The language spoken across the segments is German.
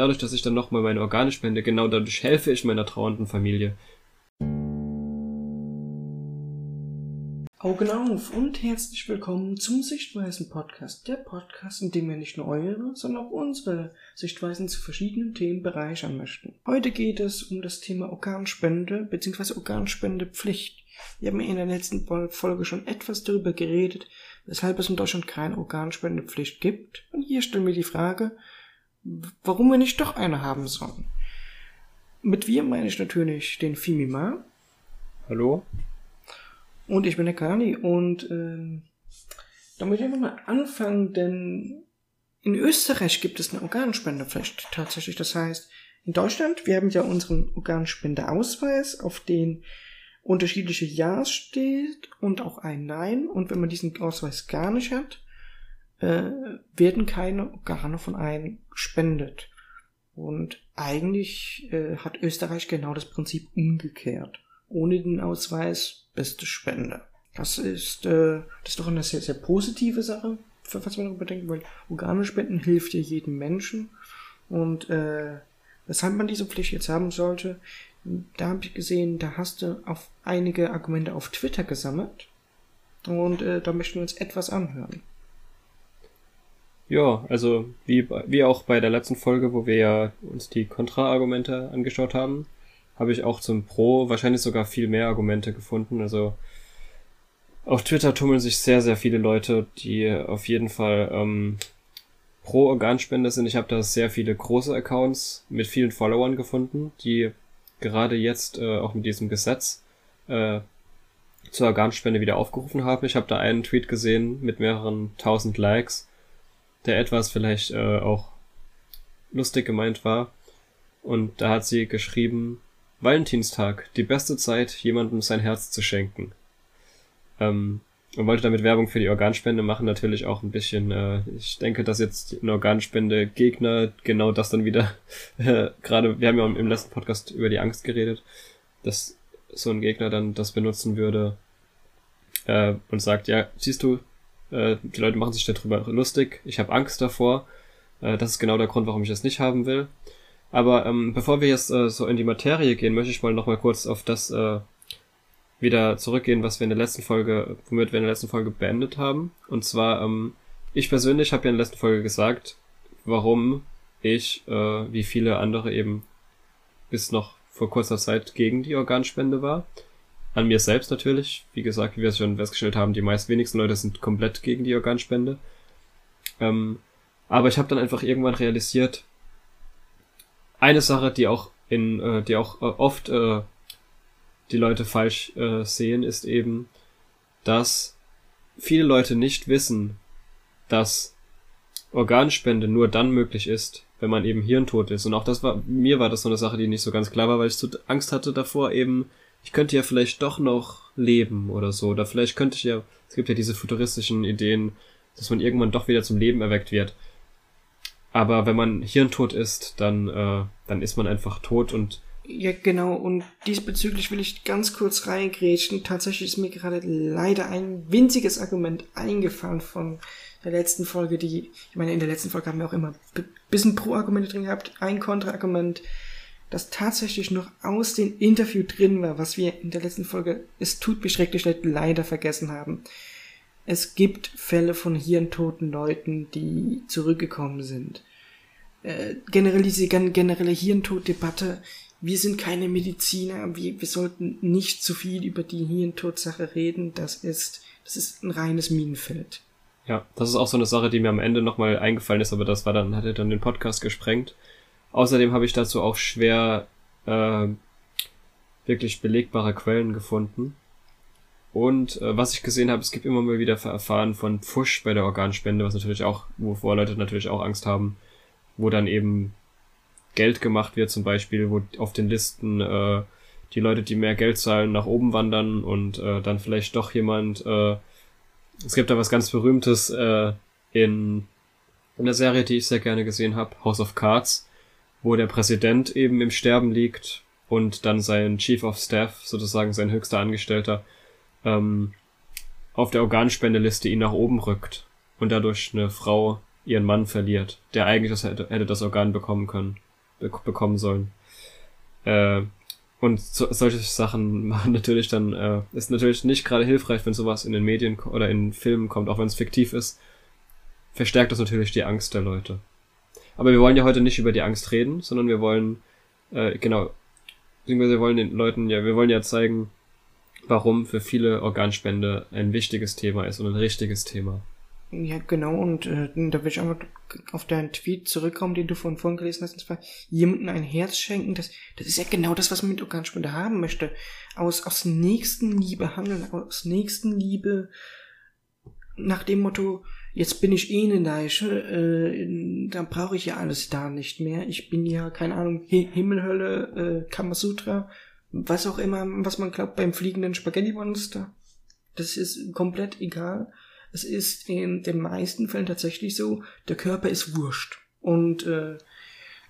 dadurch, dass ich dann nochmal meine Organe spende, genau dadurch helfe ich meiner trauernden Familie. Augen auf und herzlich willkommen zum Sichtweisen Podcast. Der Podcast, in dem wir nicht nur eure, sondern auch unsere Sichtweisen zu verschiedenen Themen bereichern möchten. Heute geht es um das Thema Organspende bzw. Organspendepflicht. Wir haben in der letzten Folge schon etwas darüber geredet, weshalb es in Deutschland keine Organspendepflicht gibt. Und hier stellen wir die Frage, warum wir nicht doch eine haben sollen. Mit wir meine ich natürlich den Fimima. Hallo? Und ich bin der Kani und äh, da möchte ich einfach mal anfangen, denn in Österreich gibt es eine Organspendepflicht tatsächlich. Das heißt, in Deutschland, wir haben ja unseren Organspendeausweis, auf den unterschiedliche Ja's steht und auch ein Nein. Und wenn man diesen Ausweis gar nicht hat, äh, werden keine Organe von einem gespendet. Und eigentlich äh, hat Österreich genau das Prinzip umgekehrt. Ohne den Ausweis beste Spende. Das ist, äh, das ist doch eine sehr, sehr positive Sache, was man darüber denkt, weil Organspenden hilft ja jedem Menschen. Und äh, weshalb man diese Pflicht jetzt haben sollte, da habe ich gesehen, da hast du auf einige Argumente auf Twitter gesammelt. Und äh, da möchten wir uns etwas anhören. Ja, also wie, wie auch bei der letzten Folge, wo wir ja uns die Kontra-Argumente angeschaut haben, habe ich auch zum Pro wahrscheinlich sogar viel mehr Argumente gefunden. Also auf Twitter tummeln sich sehr, sehr viele Leute, die auf jeden Fall ähm, pro Organspende sind. Ich habe da sehr viele große Accounts mit vielen Followern gefunden, die gerade jetzt äh, auch mit diesem Gesetz äh, zur Organspende wieder aufgerufen haben. Ich habe da einen Tweet gesehen mit mehreren tausend Likes, der etwas vielleicht äh, auch lustig gemeint war. Und da hat sie geschrieben, Valentinstag, die beste Zeit, jemandem sein Herz zu schenken. Ähm, und wollte damit Werbung für die Organspende machen, natürlich auch ein bisschen, äh, ich denke, dass jetzt ein Organspende-Gegner genau das dann wieder, äh, gerade, wir haben ja im letzten Podcast über die Angst geredet, dass so ein Gegner dann das benutzen würde äh, und sagt, ja, siehst du, äh, die Leute machen sich darüber lustig, ich habe Angst davor, äh, das ist genau der Grund, warum ich das nicht haben will. Aber ähm, bevor wir jetzt äh, so in die Materie gehen, möchte ich mal nochmal kurz auf das äh, wieder zurückgehen, was wir in der letzten Folge, womit wir in der letzten Folge beendet haben. Und zwar, ähm, ich persönlich habe ja in der letzten Folge gesagt, warum ich, äh, wie viele andere eben bis noch vor kurzer Zeit gegen die Organspende war. An mir selbst natürlich. Wie gesagt, wie wir es schon festgestellt haben, die meist wenigsten Leute sind komplett gegen die Organspende. Ähm, aber ich habe dann einfach irgendwann realisiert, eine Sache, die auch in, äh, die auch äh, oft äh, die Leute falsch äh, sehen, ist eben, dass viele Leute nicht wissen, dass Organspende nur dann möglich ist, wenn man eben hirntot ist. Und auch das war, mir war das so eine Sache, die nicht so ganz klar war, weil ich so Angst hatte davor eben, ich könnte ja vielleicht doch noch leben oder so. Oder vielleicht könnte ich ja, es gibt ja diese futuristischen Ideen, dass man irgendwann doch wieder zum Leben erweckt wird. Aber wenn man hirntot ist, dann, äh, dann ist man einfach tot und ja, genau. Und diesbezüglich will ich ganz kurz reingrätschen. Tatsächlich ist mir gerade leider ein winziges Argument eingefallen von der letzten Folge, die, ich meine, in der letzten Folge haben wir auch immer ein bisschen Pro-Argumente drin gehabt, ein Kontra-Argument, das tatsächlich noch aus dem Interview drin war, was wir in der letzten Folge, es tut mir schrecklich leid, leider vergessen haben. Es gibt Fälle von hirntoten Leuten, die zurückgekommen sind. Äh, generell diese generelle Hirntoddebatte, wir sind keine Mediziner, wir, wir sollten nicht zu viel über die Hirntodsache reden, das ist, das ist ein reines Minenfeld. Ja, das ist auch so eine Sache, die mir am Ende nochmal eingefallen ist, aber das war dann, hatte dann den Podcast gesprengt. Außerdem habe ich dazu auch schwer äh, wirklich belegbare Quellen gefunden. Und äh, was ich gesehen habe, es gibt immer mal wieder Erfahren von Pfusch bei der Organspende, was natürlich auch, wovor Leute natürlich auch Angst haben, wo dann eben Geld gemacht wird, zum Beispiel, wo auf den Listen äh, die Leute, die mehr Geld zahlen, nach oben wandern und äh, dann vielleicht doch jemand. Äh, es gibt da was ganz Berühmtes äh, in, in der Serie, die ich sehr gerne gesehen habe, House of Cards, wo der Präsident eben im Sterben liegt und dann sein Chief of Staff, sozusagen sein höchster Angestellter, ähm, auf der Organspendeliste ihn nach oben rückt und dadurch eine Frau ihren Mann verliert, der eigentlich das hätte, hätte das Organ bekommen können. be bekommen sollen. Äh, und so, solche Sachen machen natürlich dann, äh, ist natürlich nicht gerade hilfreich, wenn sowas in den Medien oder in Filmen kommt, auch wenn es fiktiv ist. Verstärkt das natürlich die Angst der Leute. Aber wir wollen ja heute nicht über die Angst reden, sondern wir wollen, äh, genau, beziehungsweise wir wollen den Leuten, ja, wir wollen ja zeigen, warum für viele Organspende ein wichtiges Thema ist und ein richtiges Thema. Ja, genau, und äh, da will ich einmal auf deinen Tweet zurückkommen, den du von vorhin gelesen hast, und zwar jemandem ein Herz schenken, das, das ist ja genau das, was man mit Organspende haben möchte. Aus, aus Nächstenliebe handeln, aus Nächstenliebe nach dem Motto, jetzt bin ich eh eine Leiche, äh, dann brauche ich ja alles da nicht mehr. Ich bin ja, keine Ahnung, Himmel, Hölle, äh, Kamasutra, was auch immer, was man glaubt beim fliegenden Spaghetti-Monster. Das ist komplett egal es ist in den meisten Fällen tatsächlich so, der Körper ist wurscht. Und äh,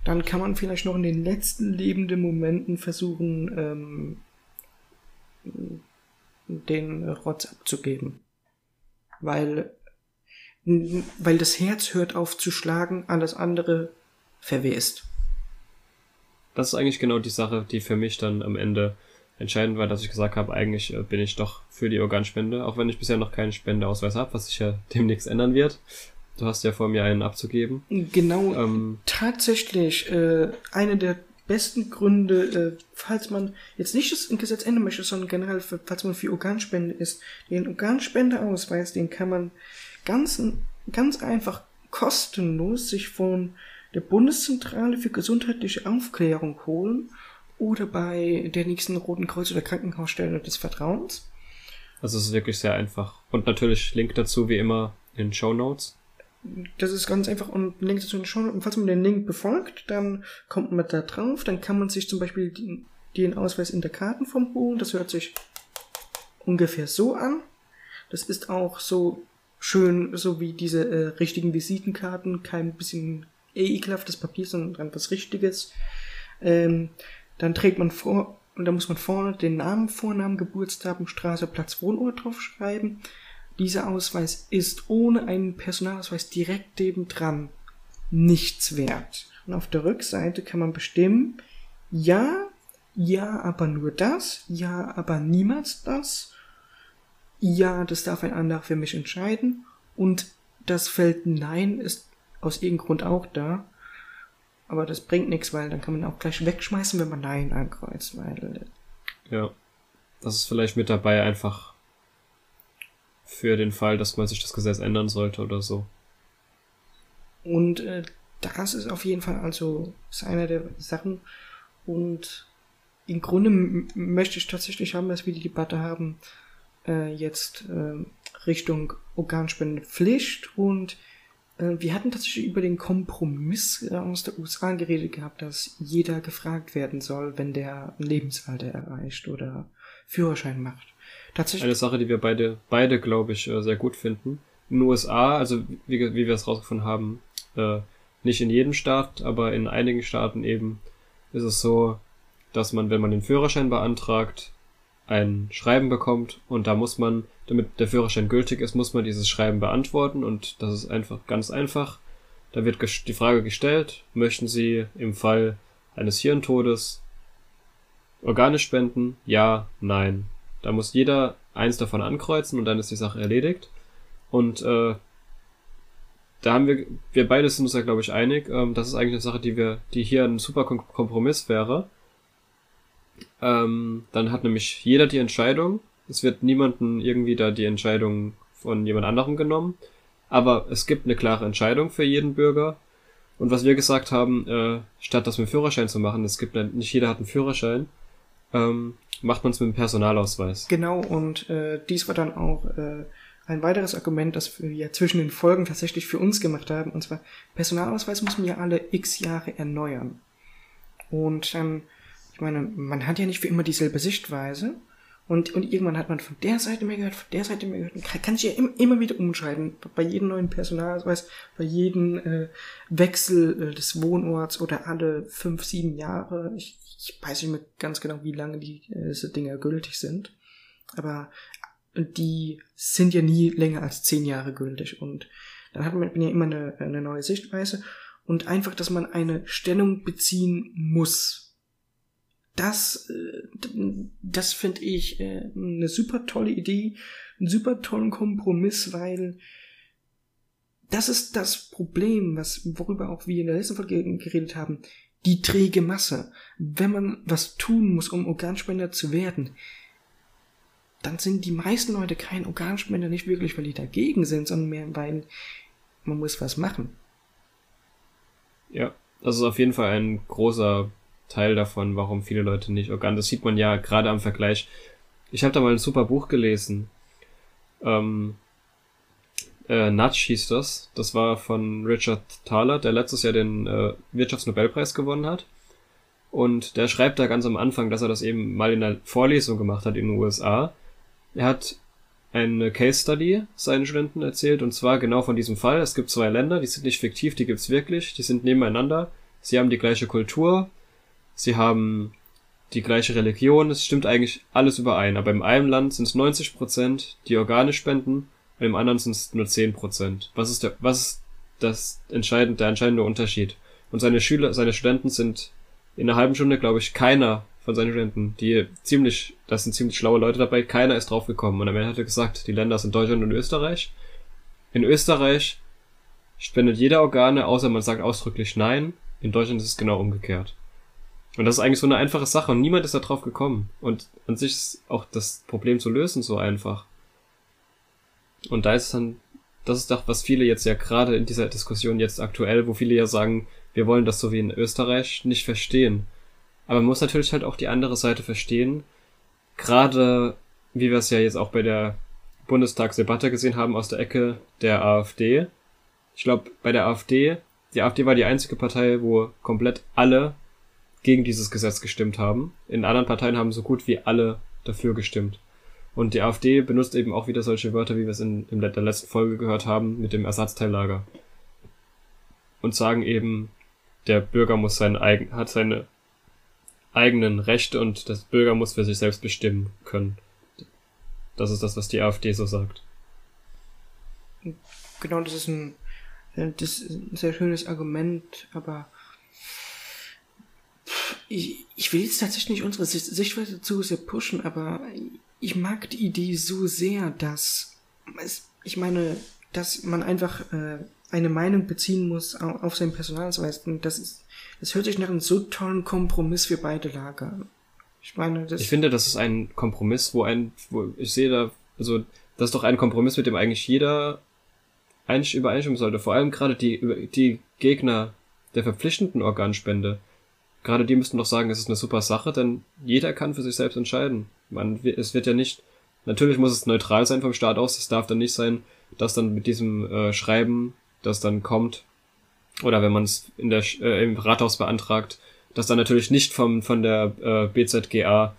dann kann man vielleicht noch in den letzten lebenden Momenten versuchen, ähm, den Rotz abzugeben. Weil, weil das Herz hört auf zu schlagen, alles andere verwest. Das ist eigentlich genau die Sache, die für mich dann am Ende entscheidend war, dass ich gesagt habe, eigentlich äh, bin ich doch für die Organspende, auch wenn ich bisher noch keinen Spendeausweis habe, was sich ja demnächst ändern wird. Du hast ja vor mir einen abzugeben. Genau, ähm, tatsächlich äh, eine der besten Gründe, äh, falls man jetzt nicht das Gesetz ändern möchte, sondern generell, für, falls man für Organspende ist, den Organspendeausweis, den kann man ganz, ganz einfach kostenlos sich von der Bundeszentrale für gesundheitliche Aufklärung holen oder bei der nächsten Roten Kreuz- oder Krankenhausstelle des Vertrauens. Also es ist wirklich sehr einfach. Und natürlich Link dazu wie immer in Show Notes. Das ist ganz einfach und Link dazu in Show Notes. Und falls man den Link befolgt, dann kommt man da drauf. Dann kann man sich zum Beispiel den, den Ausweis in der Kartenform holen. Das hört sich ungefähr so an. Das ist auch so schön, so wie diese äh, richtigen Visitenkarten. Kein bisschen ekelhaftes Papier, sondern was Richtiges. Ähm, dann trägt man vor, und da muss man vorne den Namen, Vornamen, Geburtsdatum, Straße, Platz, Wohnort draufschreiben. Dieser Ausweis ist ohne einen Personalausweis direkt neben dran nichts wert. Und auf der Rückseite kann man bestimmen, ja, ja, aber nur das, ja, aber niemals das, ja, das darf ein anderer für mich entscheiden und das Feld Nein ist aus irgendeinem Grund auch da. Aber das bringt nichts, weil dann kann man auch gleich wegschmeißen, wenn man Nein ankreuzt, weil. Ja. Das ist vielleicht mit dabei einfach für den Fall, dass man sich das Gesetz ändern sollte oder so. Und äh, das ist auf jeden Fall also ist einer der Sachen. Und im Grunde möchte ich tatsächlich haben, dass wir die Debatte haben, äh, jetzt äh, Richtung Organspendepflicht und äh, wir hatten tatsächlich über den Kompromiss äh, aus der USA geredet gehabt, dass jeder gefragt werden soll, wenn der Lebensalter erreicht oder Führerschein macht. Tatsächlich. Eine Sache, die wir beide, beide, glaube ich, äh, sehr gut finden. In den USA, also wie, wie wir es rausgefunden haben, nicht in jedem Staat, aber in einigen Staaten eben ist es so, dass man, wenn man den Führerschein beantragt, ein Schreiben bekommt und da muss man, damit der Führerschein gültig ist, muss man dieses Schreiben beantworten und das ist einfach ganz einfach. Da wird die Frage gestellt, möchten Sie im Fall eines Hirntodes Organe spenden? Ja, nein. Da muss jeder eins davon ankreuzen und dann ist die Sache erledigt. Und äh, da haben wir, wir beide sind uns ja, glaube ich, einig, ähm, das ist eigentlich eine Sache, die wir, die hier ein super Kompromiss wäre. Ähm, dann hat nämlich jeder die Entscheidung. Es wird niemanden irgendwie da die Entscheidung von jemand anderem genommen. Aber es gibt eine klare Entscheidung für jeden Bürger. Und was wir gesagt haben, äh, statt das mit dem Führerschein zu machen, es gibt nicht jeder hat einen Führerschein, ähm, macht man es mit dem Personalausweis. Genau, und äh, dies war dann auch äh, ein weiteres Argument, das wir zwischen den Folgen tatsächlich für uns gemacht haben. Und zwar, Personalausweis muss man ja alle x Jahre erneuern. Und dann ich meine, man hat ja nicht für immer dieselbe Sichtweise. Und, und irgendwann hat man von der Seite mehr gehört, von der Seite mehr gehört. Man kann, sich ja immer, immer wieder umschreiben. Bei jedem neuen Personalausweis, bei jedem äh, Wechsel äh, des Wohnorts oder alle fünf, sieben Jahre. Ich, ich weiß nicht mehr ganz genau, wie lange die, äh, diese Dinger gültig sind. Aber die sind ja nie länger als zehn Jahre gültig. Und dann hat man ja immer eine, eine neue Sichtweise. und einfach, dass man eine Stellung beziehen muss. Das, äh, das finde ich äh, eine super tolle Idee, einen super tollen Kompromiss, weil das ist das Problem, was, worüber auch wir in der letzten Folge geredet haben. Die träge Masse. Wenn man was tun muss, um Organspender zu werden, dann sind die meisten Leute kein Organspender nicht wirklich, weil die dagegen sind, sondern mehr, weil man muss was machen. Ja, das ist auf jeden Fall ein großer Teil davon, warum viele Leute nicht Organ. Das sieht man ja gerade am Vergleich. Ich habe da mal ein super Buch gelesen. Ähm, äh, Nudge hieß das. Das war von Richard Thaler, der letztes Jahr den äh, Wirtschaftsnobelpreis gewonnen hat. Und der schreibt da ganz am Anfang, dass er das eben mal in der Vorlesung gemacht hat in den USA. Er hat eine Case Study seinen Studenten erzählt und zwar genau von diesem Fall. Es gibt zwei Länder, die sind nicht fiktiv, die gibt's wirklich, die sind nebeneinander. Sie haben die gleiche Kultur, sie haben die gleiche Religion, es stimmt eigentlich alles überein. Aber im einen Land sind es 90 Prozent, die Organe spenden, und im anderen sind es nur 10 Prozent. Was ist der, was ist das entscheidende, der entscheidende Unterschied? Und seine Schüler, seine Studenten sind in einer halben Stunde, glaube ich, keiner von seinen Studenten, die ziemlich, das sind ziemlich schlaue Leute dabei, keiner ist drauf gekommen. Und am Ende hat er gesagt, die Länder sind Deutschland und Österreich. In Österreich spendet jeder Organe, außer man sagt ausdrücklich nein. In Deutschland ist es genau umgekehrt. Und das ist eigentlich so eine einfache Sache und niemand ist da drauf gekommen. Und an sich ist auch das Problem zu lösen so einfach. Und da ist dann, das ist doch, was viele jetzt ja gerade in dieser Diskussion jetzt aktuell, wo viele ja sagen, wir wollen das so wie in Österreich nicht verstehen. Aber man muss natürlich halt auch die andere Seite verstehen. Gerade, wie wir es ja jetzt auch bei der Bundestagsdebatte gesehen haben aus der Ecke der AfD. Ich glaube, bei der AfD, die AfD war die einzige Partei, wo komplett alle gegen dieses Gesetz gestimmt haben. In anderen Parteien haben so gut wie alle dafür gestimmt. Und die AfD benutzt eben auch wieder solche Wörter, wie wir es in, in der letzten Folge gehört haben, mit dem Ersatzteillager. Und sagen eben, der Bürger muss sein eigen, hat seine eigenen Rechte und das Bürger muss für sich selbst bestimmen können. Das ist das, was die AfD so sagt. Genau, das ist ein, das ist ein sehr schönes Argument, aber ich, ich will jetzt tatsächlich nicht unsere Sichtweise zu sehr pushen, aber ich mag die Idee so sehr, dass es, ich meine, dass man einfach äh, eine Meinung beziehen muss auf sein Personalausweis. Das ist das hört sich nach einem so tollen Kompromiss für beide Lager Ich meine, das. Ich finde, das ist ein Kompromiss, wo ein, wo ich sehe da, also, das ist doch ein Kompromiss, mit dem eigentlich jeder übereinstimmen sollte. Vor allem gerade die, die Gegner der verpflichtenden Organspende. Gerade die müssten doch sagen, es ist eine super Sache, denn jeder kann für sich selbst entscheiden. Man, es wird ja nicht, natürlich muss es neutral sein vom Staat aus, es darf dann nicht sein, dass dann mit diesem äh, Schreiben, das dann kommt, oder wenn man es in der äh, im Rathaus beantragt, dass dann natürlich nicht vom von der äh, BZGA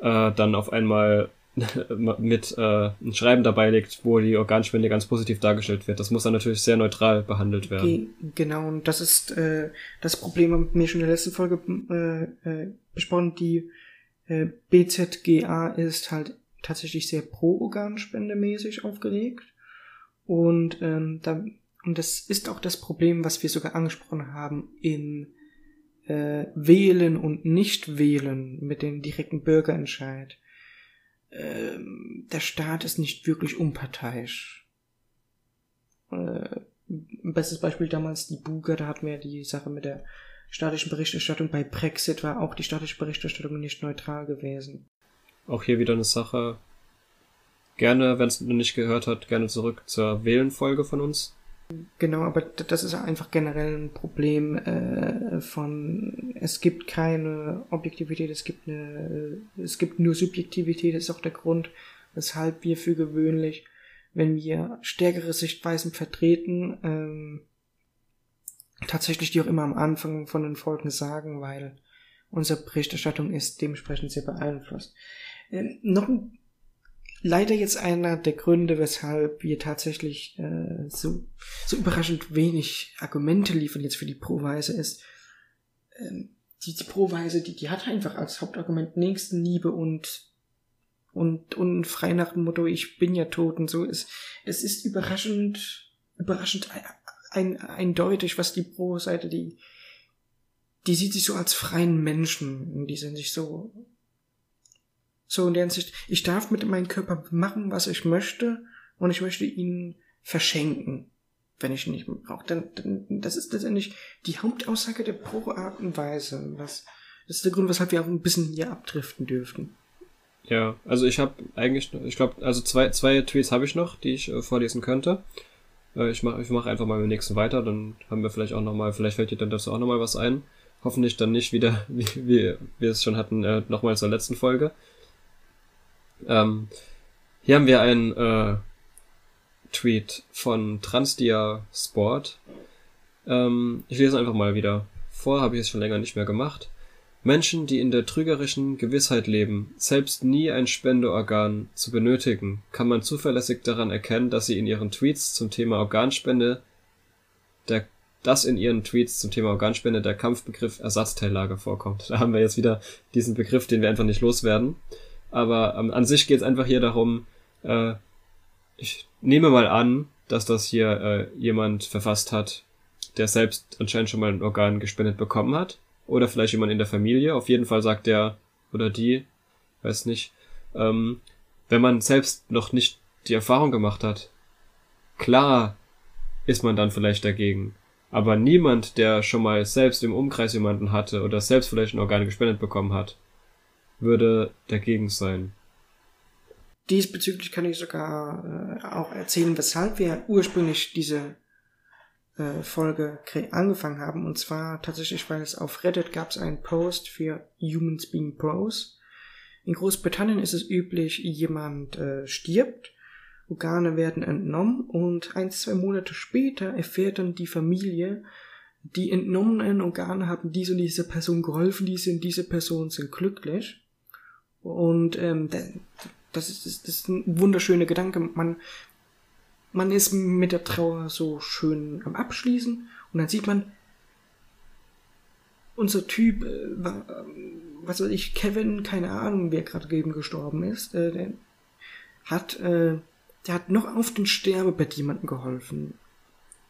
äh, dann auf einmal mit äh, ein Schreiben dabei liegt, wo die Organspende ganz positiv dargestellt wird. Das muss dann natürlich sehr neutral behandelt werden. Ge genau, und das ist äh, das Problem, haben wir schon in der letzten Folge äh, äh, besprochen. Die äh, BZGA ist halt tatsächlich sehr pro Organspende mäßig aufgelegt. Und ähm, da und das ist auch das Problem, was wir sogar angesprochen haben in äh, Wählen und Nicht-Wählen mit dem direkten Bürgerentscheid. Ähm, der Staat ist nicht wirklich unparteiisch. Äh, bestes Beispiel damals die Buga, da hatten wir die Sache mit der staatlichen Berichterstattung. Bei Brexit war auch die staatliche Berichterstattung nicht neutral gewesen. Auch hier wieder eine Sache. Gerne, wenn es noch nicht gehört hat, gerne zurück zur Wählenfolge von uns. Genau, aber das ist einfach generell ein Problem äh, von es gibt keine Objektivität, es gibt eine, es gibt nur Subjektivität, das ist auch der Grund, weshalb wir für gewöhnlich, wenn wir stärkere Sichtweisen vertreten, ähm, tatsächlich die auch immer am Anfang von den Folgen sagen, weil unsere Berichterstattung ist dementsprechend sehr beeinflusst. Ähm, noch ein leider jetzt einer der Gründe, weshalb wir tatsächlich äh, so, so überraschend wenig Argumente liefern jetzt für die Pro-Weise ist, ähm, die, die Pro-Weise, die, die hat einfach als Hauptargument Nächstenliebe und und, und frei nach dem Motto, ich bin ja tot und so ist. Es ist überraschend, überraschend ein, eindeutig, was die Pro-Seite, die, die sieht sich so als freien Menschen. Die sind sich so, so in der Hinsicht, ich darf mit meinem Körper machen, was ich möchte und ich möchte ihn verschenken, wenn ich ihn nicht brauche. Dann, dann, das ist letztendlich die Hauptaussage der Pro-Art und Weise. Was, das ist der Grund, weshalb wir auch ein bisschen hier abdriften dürften. Ja, also ich habe eigentlich, ich glaube, also zwei, zwei Tweets habe ich noch, die ich äh, vorlesen könnte. Äh, ich mache ich mach einfach mal mit dem nächsten weiter, dann haben wir vielleicht auch nochmal, vielleicht fällt dir dann dazu auch nochmal was ein. Hoffentlich dann nicht wieder, wie, wie wir es schon hatten, äh, nochmal zur letzten Folge. Ähm, hier haben wir einen äh, Tweet von Transdia Sport. Ähm, ich lese einfach mal wieder vor, habe ich es schon länger nicht mehr gemacht. Menschen, die in der trügerischen Gewissheit leben, selbst nie ein Spendeorgan zu benötigen, kann man zuverlässig daran erkennen, dass sie in ihren Tweets zum Thema Organspende der dass in ihren Tweets zum Thema Organspende der Kampfbegriff Ersatzteillager vorkommt. Da haben wir jetzt wieder diesen Begriff, den wir einfach nicht loswerden. Aber ähm, an sich geht es einfach hier darum, äh, ich nehme mal an, dass das hier äh, jemand verfasst hat, der selbst anscheinend schon mal ein Organ gespendet bekommen hat oder vielleicht jemand in der Familie. Auf jeden Fall sagt der oder die, weiß nicht, ähm, wenn man selbst noch nicht die Erfahrung gemacht hat, klar ist man dann vielleicht dagegen. Aber niemand, der schon mal selbst im Umkreis jemanden hatte oder selbst vielleicht ein Organ gespendet bekommen hat, würde dagegen sein. Diesbezüglich kann ich sogar äh, auch erzählen, weshalb wir ursprünglich diese äh, Folge angefangen haben. Und zwar tatsächlich, weil es auf Reddit gab es einen Post für Humans Being Pros. In Großbritannien ist es üblich, jemand äh, stirbt, Organe werden entnommen und ein, zwei Monate später erfährt dann die Familie, die entnommenen Organe haben diese und diese Person geholfen, diese und diese Person sind glücklich. Und ähm, das, ist, das ist ein wunderschöner Gedanke. Man man ist mit der Trauer so schön am Abschließen und dann sieht man, unser Typ, äh, was weiß ich, Kevin, keine Ahnung, wer gerade eben gestorben ist, äh, der hat, äh, der hat noch auf den Sterbebett jemandem geholfen.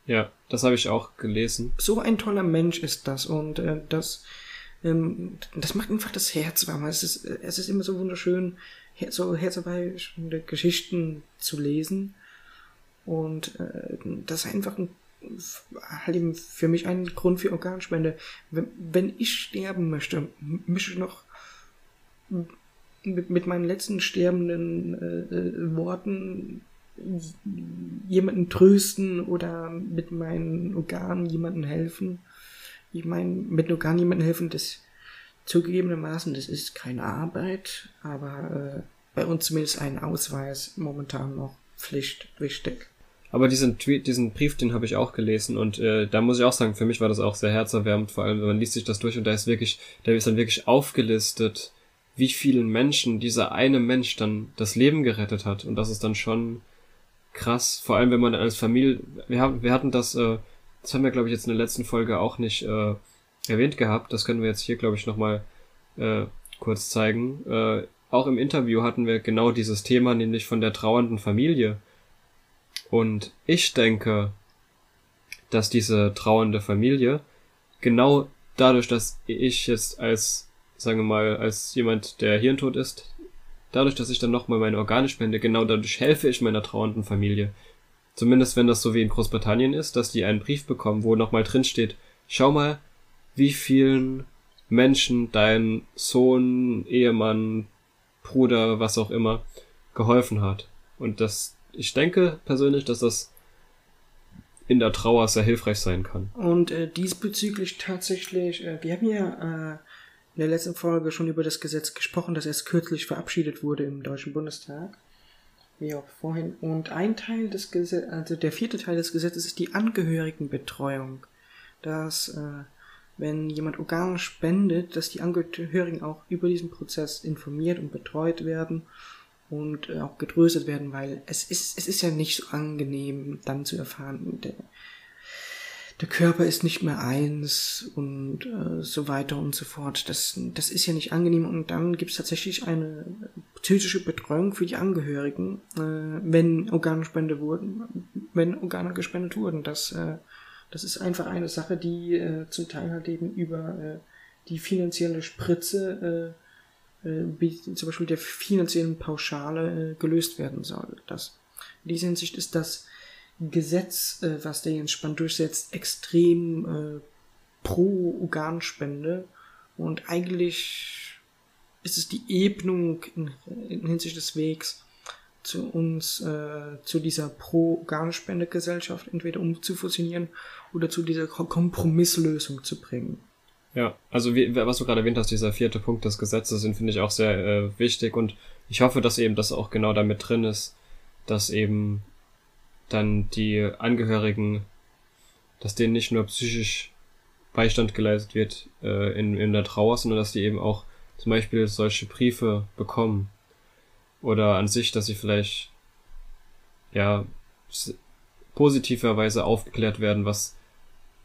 Ja, das habe ich auch gelesen. So ein toller Mensch ist das und äh, das, ähm, das macht einfach das Herz warm. Es ist, es ist immer so wunderschön, so herzerweichende Geschichten zu lesen. Und äh, das ist einfach ein, halt eben für mich ein Grund für Organspende. Wenn, wenn ich sterben möchte, ich noch mit, mit meinen letzten sterbenden äh, äh, Worten jemanden trösten oder mit meinen Organen jemanden helfen. Ich meine, mit Organen jemanden helfen, das zugegebenermaßen, das ist keine Arbeit, aber äh, bei uns zumindest ein Ausweis momentan noch Pflicht wichtig. Aber diesen Tweet, diesen Brief, den habe ich auch gelesen und äh, da muss ich auch sagen, für mich war das auch sehr herzerwärmend, vor allem wenn man liest sich das durch und da ist wirklich, da ist dann wirklich aufgelistet, wie vielen Menschen dieser eine Mensch dann das Leben gerettet hat und das ist dann schon krass, vor allem wenn man als Familie, wir haben, wir hatten das, äh, das haben wir glaube ich jetzt in der letzten Folge auch nicht äh, erwähnt gehabt, das können wir jetzt hier glaube ich nochmal äh, kurz zeigen. Äh, auch im Interview hatten wir genau dieses Thema, nämlich von der trauernden Familie und ich denke, dass diese trauernde Familie genau dadurch, dass ich jetzt als, sagen wir mal, als jemand, der hirntot ist, dadurch, dass ich dann nochmal meine Organe spende, genau dadurch helfe ich meiner trauernden Familie. Zumindest wenn das so wie in Großbritannien ist, dass die einen Brief bekommen, wo nochmal drin steht, schau mal, wie vielen Menschen dein Sohn, Ehemann, Bruder, was auch immer, geholfen hat. Und das ich denke persönlich, dass das in der Trauer sehr hilfreich sein kann. Und äh, diesbezüglich tatsächlich, äh, wir haben ja äh, in der letzten Folge schon über das Gesetz gesprochen, das erst kürzlich verabschiedet wurde im Deutschen Bundestag. Wie auch vorhin. Und ein Teil des Gesetzes, also der vierte Teil des Gesetzes ist die Angehörigenbetreuung. Dass, äh, wenn jemand Organe spendet, dass die Angehörigen auch über diesen Prozess informiert und betreut werden und äh, auch getröstet werden, weil es ist, es ist ja nicht so angenehm, dann zu erfahren, der, der Körper ist nicht mehr eins und äh, so weiter und so fort. Das, das ist ja nicht angenehm und dann gibt es tatsächlich eine psychische Betreuung für die Angehörigen, äh, wenn Organe wurden, wenn Organe gespendet wurden. Das äh, Das ist einfach eine Sache, die äh, zum Teil halt eben über äh, die finanzielle Spritze, äh, äh, zum Beispiel der finanziellen Pauschale, äh, gelöst werden soll. Das, in dieser Hinsicht ist das Gesetz, äh, was der Jens Spahn durchsetzt, extrem äh, pro Organspende und eigentlich ist es die Ebnung in, in Hinsicht des Wegs zu uns, äh, zu dieser Pro-Organspende-Gesellschaft entweder umzufusionieren oder zu dieser Kompromisslösung zu bringen. Ja, also wie, was du gerade erwähnt hast, dieser vierte Punkt des Gesetzes, den finde ich auch sehr äh, wichtig und ich hoffe, dass eben das auch genau damit drin ist, dass eben dann die Angehörigen, dass denen nicht nur psychisch Beistand geleistet wird äh, in, in der Trauer, sondern dass die eben auch zum Beispiel solche Briefe bekommen. Oder an sich, dass sie vielleicht ja positiverweise aufgeklärt werden, was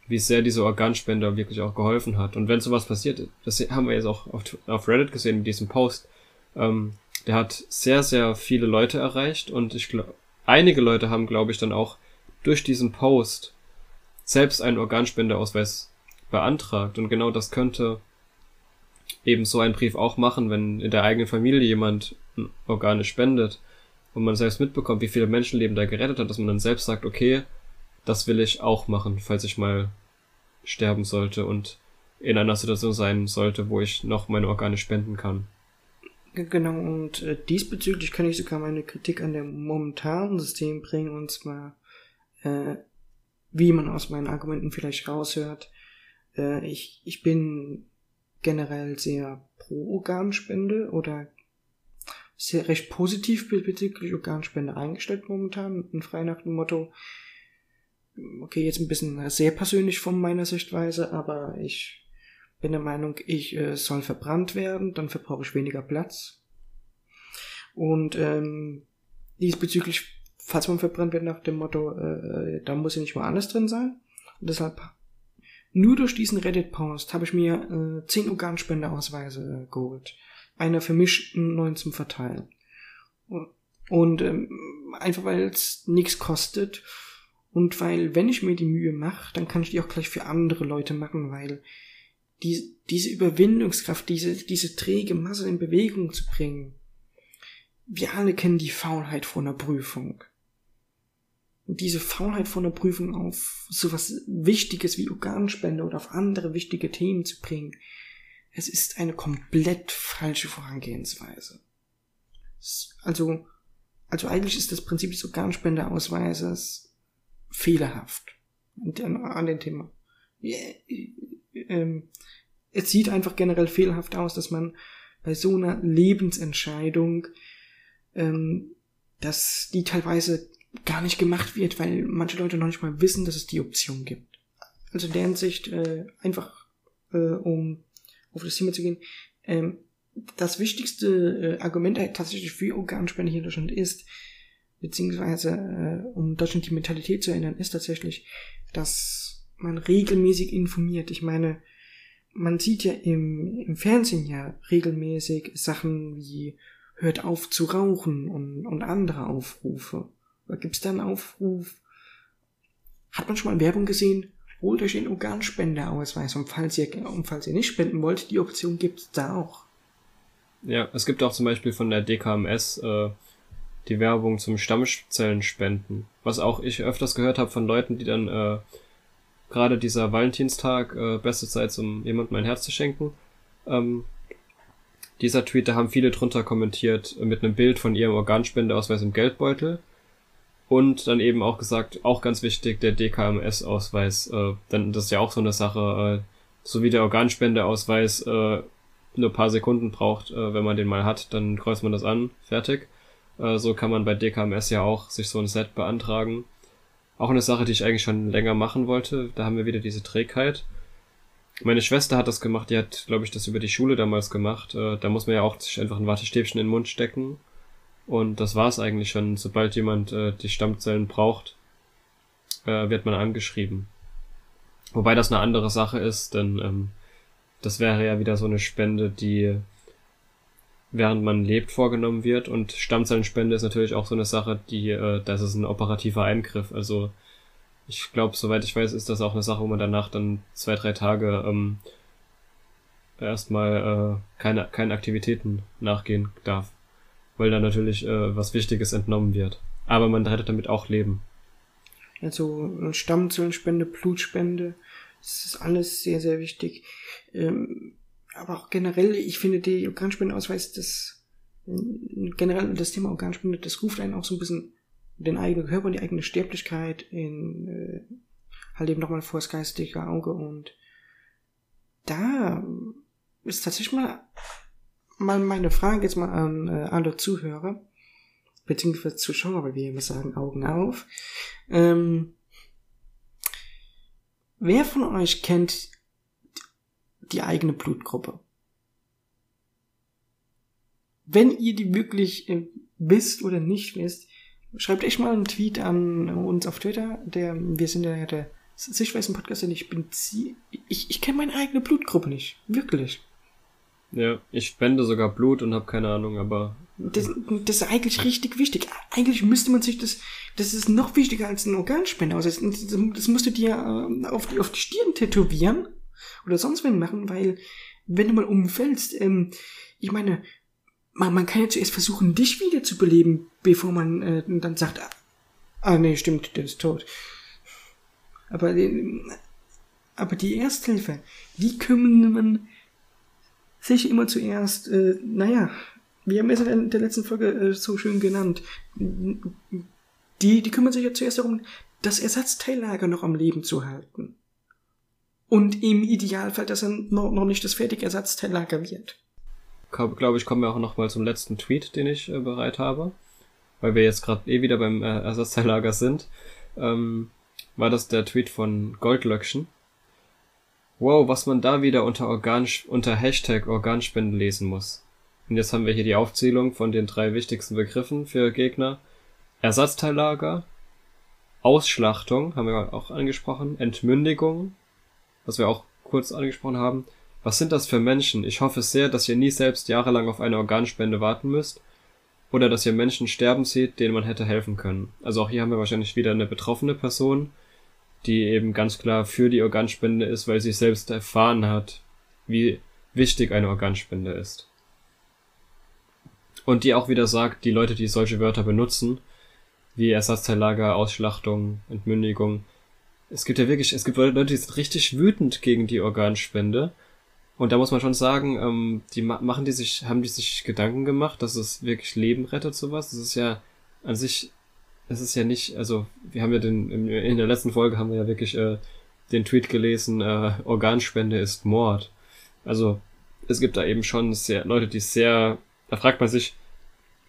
wie sehr diese Organspender wirklich auch geholfen hat. Und wenn sowas passiert, das haben wir jetzt auch auf, auf Reddit gesehen in diesem Post, ähm, der hat sehr, sehr viele Leute erreicht und ich glaube, einige Leute haben, glaube ich, dann auch durch diesen Post selbst einen Organspendeausweis beantragt. Und genau das könnte eben so ein Brief auch machen, wenn in der eigenen Familie jemand Organe spendet und man selbst mitbekommt, wie viele Menschenleben da gerettet hat, dass man dann selbst sagt, okay, das will ich auch machen, falls ich mal sterben sollte und in einer Situation sein sollte, wo ich noch meine Organe spenden kann. Genau, und äh, diesbezüglich kann ich sogar meine Kritik an dem momentanen System bringen, und zwar, äh, wie man aus meinen Argumenten vielleicht raushört, äh, ich, ich bin generell sehr pro Organspende oder sehr recht positiv bezüglich Organspende eingestellt momentan, und frei nach dem Motto, okay, jetzt ein bisschen sehr persönlich von meiner Sichtweise, aber ich bin der Meinung, ich äh, soll verbrannt werden, dann verbrauche ich weniger Platz. Und ähm, diesbezüglich, falls man verbrannt wird nach dem Motto, äh, äh da muss ja nicht mal alles drin sein. Und deshalb nur durch diesen Reddit-Post habe ich mir äh, 10 Organspendeausweise äh, geholt. Einer vermischt, neun zum Verteilen. Und, und ähm, einfach weil es nichts kostet und weil, wenn ich mir die Mühe mache, dann kann ich die auch gleich für andere Leute machen, weil die, diese Überwindungskraft, diese, diese träge Masse in Bewegung zu bringen, wir alle kennen die Faulheit vor einer Prüfung diese Faulheit von der Prüfung auf sowas Wichtiges wie Organspende oder auf andere wichtige Themen zu bringen, es ist eine komplett falsche Vorangehensweise. Also, also eigentlich ist das Prinzip des Organspendeausweises fehlerhaft an, an dem Thema. Ähm, es sieht einfach generell fehlerhaft aus, dass man bei so einer Lebensentscheidung, ähm, dass die teilweise gar nicht gemacht wird, weil manche Leute noch nicht mal wissen, dass es die Option gibt. Also in der Hinsicht äh, einfach, äh, um auf das Thema zu gehen, ähm, das wichtigste äh, Argument tatsächlich für Organspende hier in Deutschland ist, beziehungsweise äh, um Deutschland die Mentalität zu ändern, ist tatsächlich, dass man regelmäßig informiert. Ich meine, man sieht ja im, im Fernsehen ja regelmäßig Sachen wie hört auf zu rauchen und, und andere Aufrufe. Oder gibt es da einen Aufruf? Hat man schon mal Werbung gesehen? Holt euch den Organspendeausweis und falls ihr, und falls ihr nicht spenden wollt, die Option gibt's da auch. Ja, es gibt auch zum Beispiel von der DKMS äh, die Werbung zum Stammzellenspenden, was auch ich öfters gehört habe von Leuten, die dann äh, gerade dieser Valentinstag, äh, beste Zeit, um jemandem ein Herz zu schenken. Ähm, dieser Tweet, da haben viele drunter kommentiert mit einem Bild von ihrem Organspendeausweis im Geldbeutel und dann eben auch gesagt, auch ganz wichtig, der DKMS-Ausweis. Äh, dann das ist ja auch so eine Sache, äh, so wie der Organspendeausweis äh, nur paar Sekunden braucht, äh, wenn man den mal hat, dann kreuzt man das an, fertig. Äh, so kann man bei DKMS ja auch sich so ein Set beantragen. Auch eine Sache, die ich eigentlich schon länger machen wollte. Da haben wir wieder diese Trägheit. Meine Schwester hat das gemacht, die hat, glaube ich, das über die Schule damals gemacht. Äh, da muss man ja auch sich einfach ein Wattestäbchen in den Mund stecken und das war's eigentlich schon. Sobald jemand äh, die Stammzellen braucht, äh, wird man angeschrieben. Wobei das eine andere Sache ist, denn ähm, das wäre ja wieder so eine Spende, die während man lebt vorgenommen wird. Und Stammzellenspende ist natürlich auch so eine Sache, die, äh, das ist ein operativer Eingriff. Also ich glaube, soweit ich weiß, ist das auch eine Sache, wo man danach dann zwei, drei Tage ähm, erstmal äh, keine, keine Aktivitäten nachgehen darf. Weil dann natürlich äh, was Wichtiges entnommen wird. Aber man rettet damit auch Leben. Also Stammzellenspende, Blutspende, das ist alles sehr, sehr wichtig. Ähm, aber auch generell, ich finde, die Organspendeausweis, das generell das Thema Organspende, das ruft einen auch so ein bisschen den eigenen Körper, die eigene Sterblichkeit in äh, halt eben nochmal vor das geistige Auge und da ist tatsächlich mal, mal meine Frage jetzt mal an äh, alle Zuhörer, beziehungsweise Zuschauer, weil wir immer sagen Augen auf. Ähm, wer von euch kennt die eigene Blutgruppe? Wenn ihr die wirklich äh, wisst oder nicht wisst, schreibt echt mal einen Tweet an uns auf Twitter. Der, wir sind ja der Sichtweisen Podcast und ich bin ich, ich kenne meine eigene Blutgruppe nicht. Wirklich. Ja, ich spende sogar Blut und habe keine Ahnung, aber. Das, das ist eigentlich richtig wichtig. Eigentlich müsste man sich das, das ist noch wichtiger als ein Organspender. Also das, das musst du dir äh, auf, die, auf die Stirn tätowieren oder sonst wen machen, weil wenn du mal umfällst, ähm, ich meine, man, man kann ja zuerst versuchen, dich wieder zu beleben, bevor man äh, dann sagt, ah nee, stimmt, der ist tot. Aber, äh, aber die Ersthilfe, die kümmern sich immer zuerst, äh, naja, wir haben es in der letzten Folge äh, so schön genannt, die, die kümmern sich ja zuerst darum, das Ersatzteillager noch am Leben zu halten. Und im Idealfall, dass er noch, noch nicht das fertige Ersatzteillager wird. Glaube ich, kommen wir auch noch mal zum letzten Tweet, den ich äh, bereit habe. Weil wir jetzt gerade eh wieder beim äh, Ersatzteillager sind. Ähm, war das der Tweet von Goldlöckchen. Wow, was man da wieder unter, Organ, unter Hashtag Organspende lesen muss. Und jetzt haben wir hier die Aufzählung von den drei wichtigsten Begriffen für Gegner. Ersatzteillager, Ausschlachtung, haben wir auch angesprochen, Entmündigung, was wir auch kurz angesprochen haben. Was sind das für Menschen? Ich hoffe sehr, dass ihr nie selbst jahrelang auf eine Organspende warten müsst oder dass ihr Menschen sterben seht, denen man hätte helfen können. Also auch hier haben wir wahrscheinlich wieder eine betroffene Person, die eben ganz klar für die Organspende ist, weil sie selbst erfahren hat, wie wichtig eine Organspende ist. Und die auch wieder sagt, die Leute, die solche Wörter benutzen, wie Ersatzteillager, Ausschlachtung, Entmündigung, es gibt ja wirklich, es gibt Leute, die sind richtig wütend gegen die Organspende. Und da muss man schon sagen, ähm, die machen die sich, haben die sich Gedanken gemacht, dass es wirklich Leben rettet, sowas. Das ist ja an sich es ist ja nicht, also wir haben ja den, in der letzten Folge haben wir ja wirklich äh, den Tweet gelesen, äh, Organspende ist Mord. Also es gibt da eben schon sehr Leute, die sehr, da fragt man sich,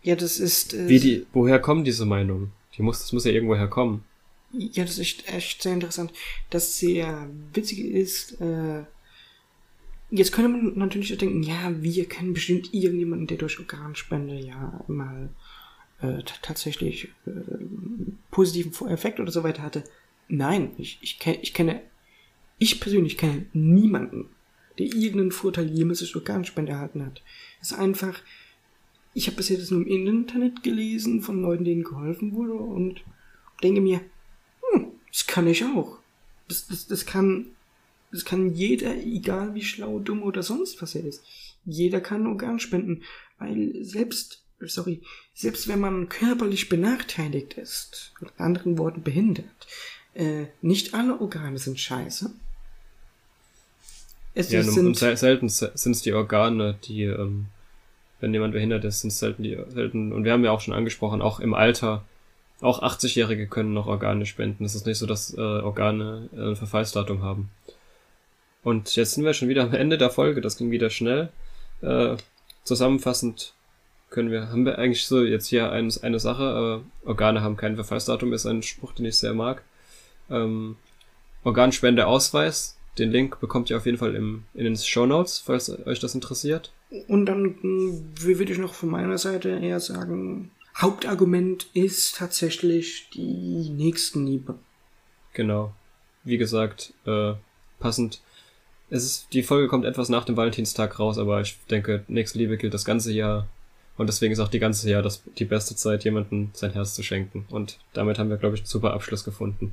ja, das ist, äh, wie die, woher kommen diese Meinungen? Die muss, das muss ja irgendwo herkommen. Ja, das ist echt, sehr interessant. Das sehr witzig ist, äh, jetzt könnte man natürlich denken, ja, wir kennen bestimmt irgendjemanden, der durch Organspende ja mal äh, tatsächlich äh, positiven Effekt oder so weiter hatte. Nein, ich, ich, kenn, ich kenne, ich persönlich kenne niemanden, der irgendeinen Vorteil jemals durch Organspende erhalten hat. Es ist einfach, ich habe bisher das nur im Internet gelesen von Leuten, denen geholfen wurde und denke mir, das kann ich auch. Das, das, das kann, das kann jeder, egal wie schlau, dumm oder sonst was er ist. Jeder kann Organ spenden, weil selbst sorry, selbst wenn man körperlich benachteiligt ist, mit anderen Worten behindert, äh, nicht alle Organe sind scheiße. Es ja, sind, und selten sind es die Organe, die, ähm, wenn jemand behindert ist, sind es selten die, selten, und wir haben ja auch schon angesprochen, auch im Alter, auch 80-Jährige können noch Organe spenden. Es ist nicht so, dass äh, Organe äh, ein Verfallsdatum haben. Und jetzt sind wir schon wieder am Ende der Folge, das ging wieder schnell. Äh, zusammenfassend können wir, haben wir eigentlich so jetzt hier eine, eine Sache, aber Organe haben kein Verfallsdatum, ist ein Spruch, den ich sehr mag. Ähm, Organspendeausweis, den Link bekommt ihr auf jeden Fall im, in den Show Notes, falls euch das interessiert. Und dann würde ich noch von meiner Seite eher sagen, Hauptargument ist tatsächlich die Nächstenliebe. Genau. Wie gesagt, äh, passend. Es ist, die Folge kommt etwas nach dem Valentinstag raus, aber ich denke, Nächstenliebe gilt das ganze Jahr und deswegen ist auch die ganze Jahr das, die beste Zeit, jemandem sein Herz zu schenken. Und damit haben wir, glaube ich, einen super Abschluss gefunden.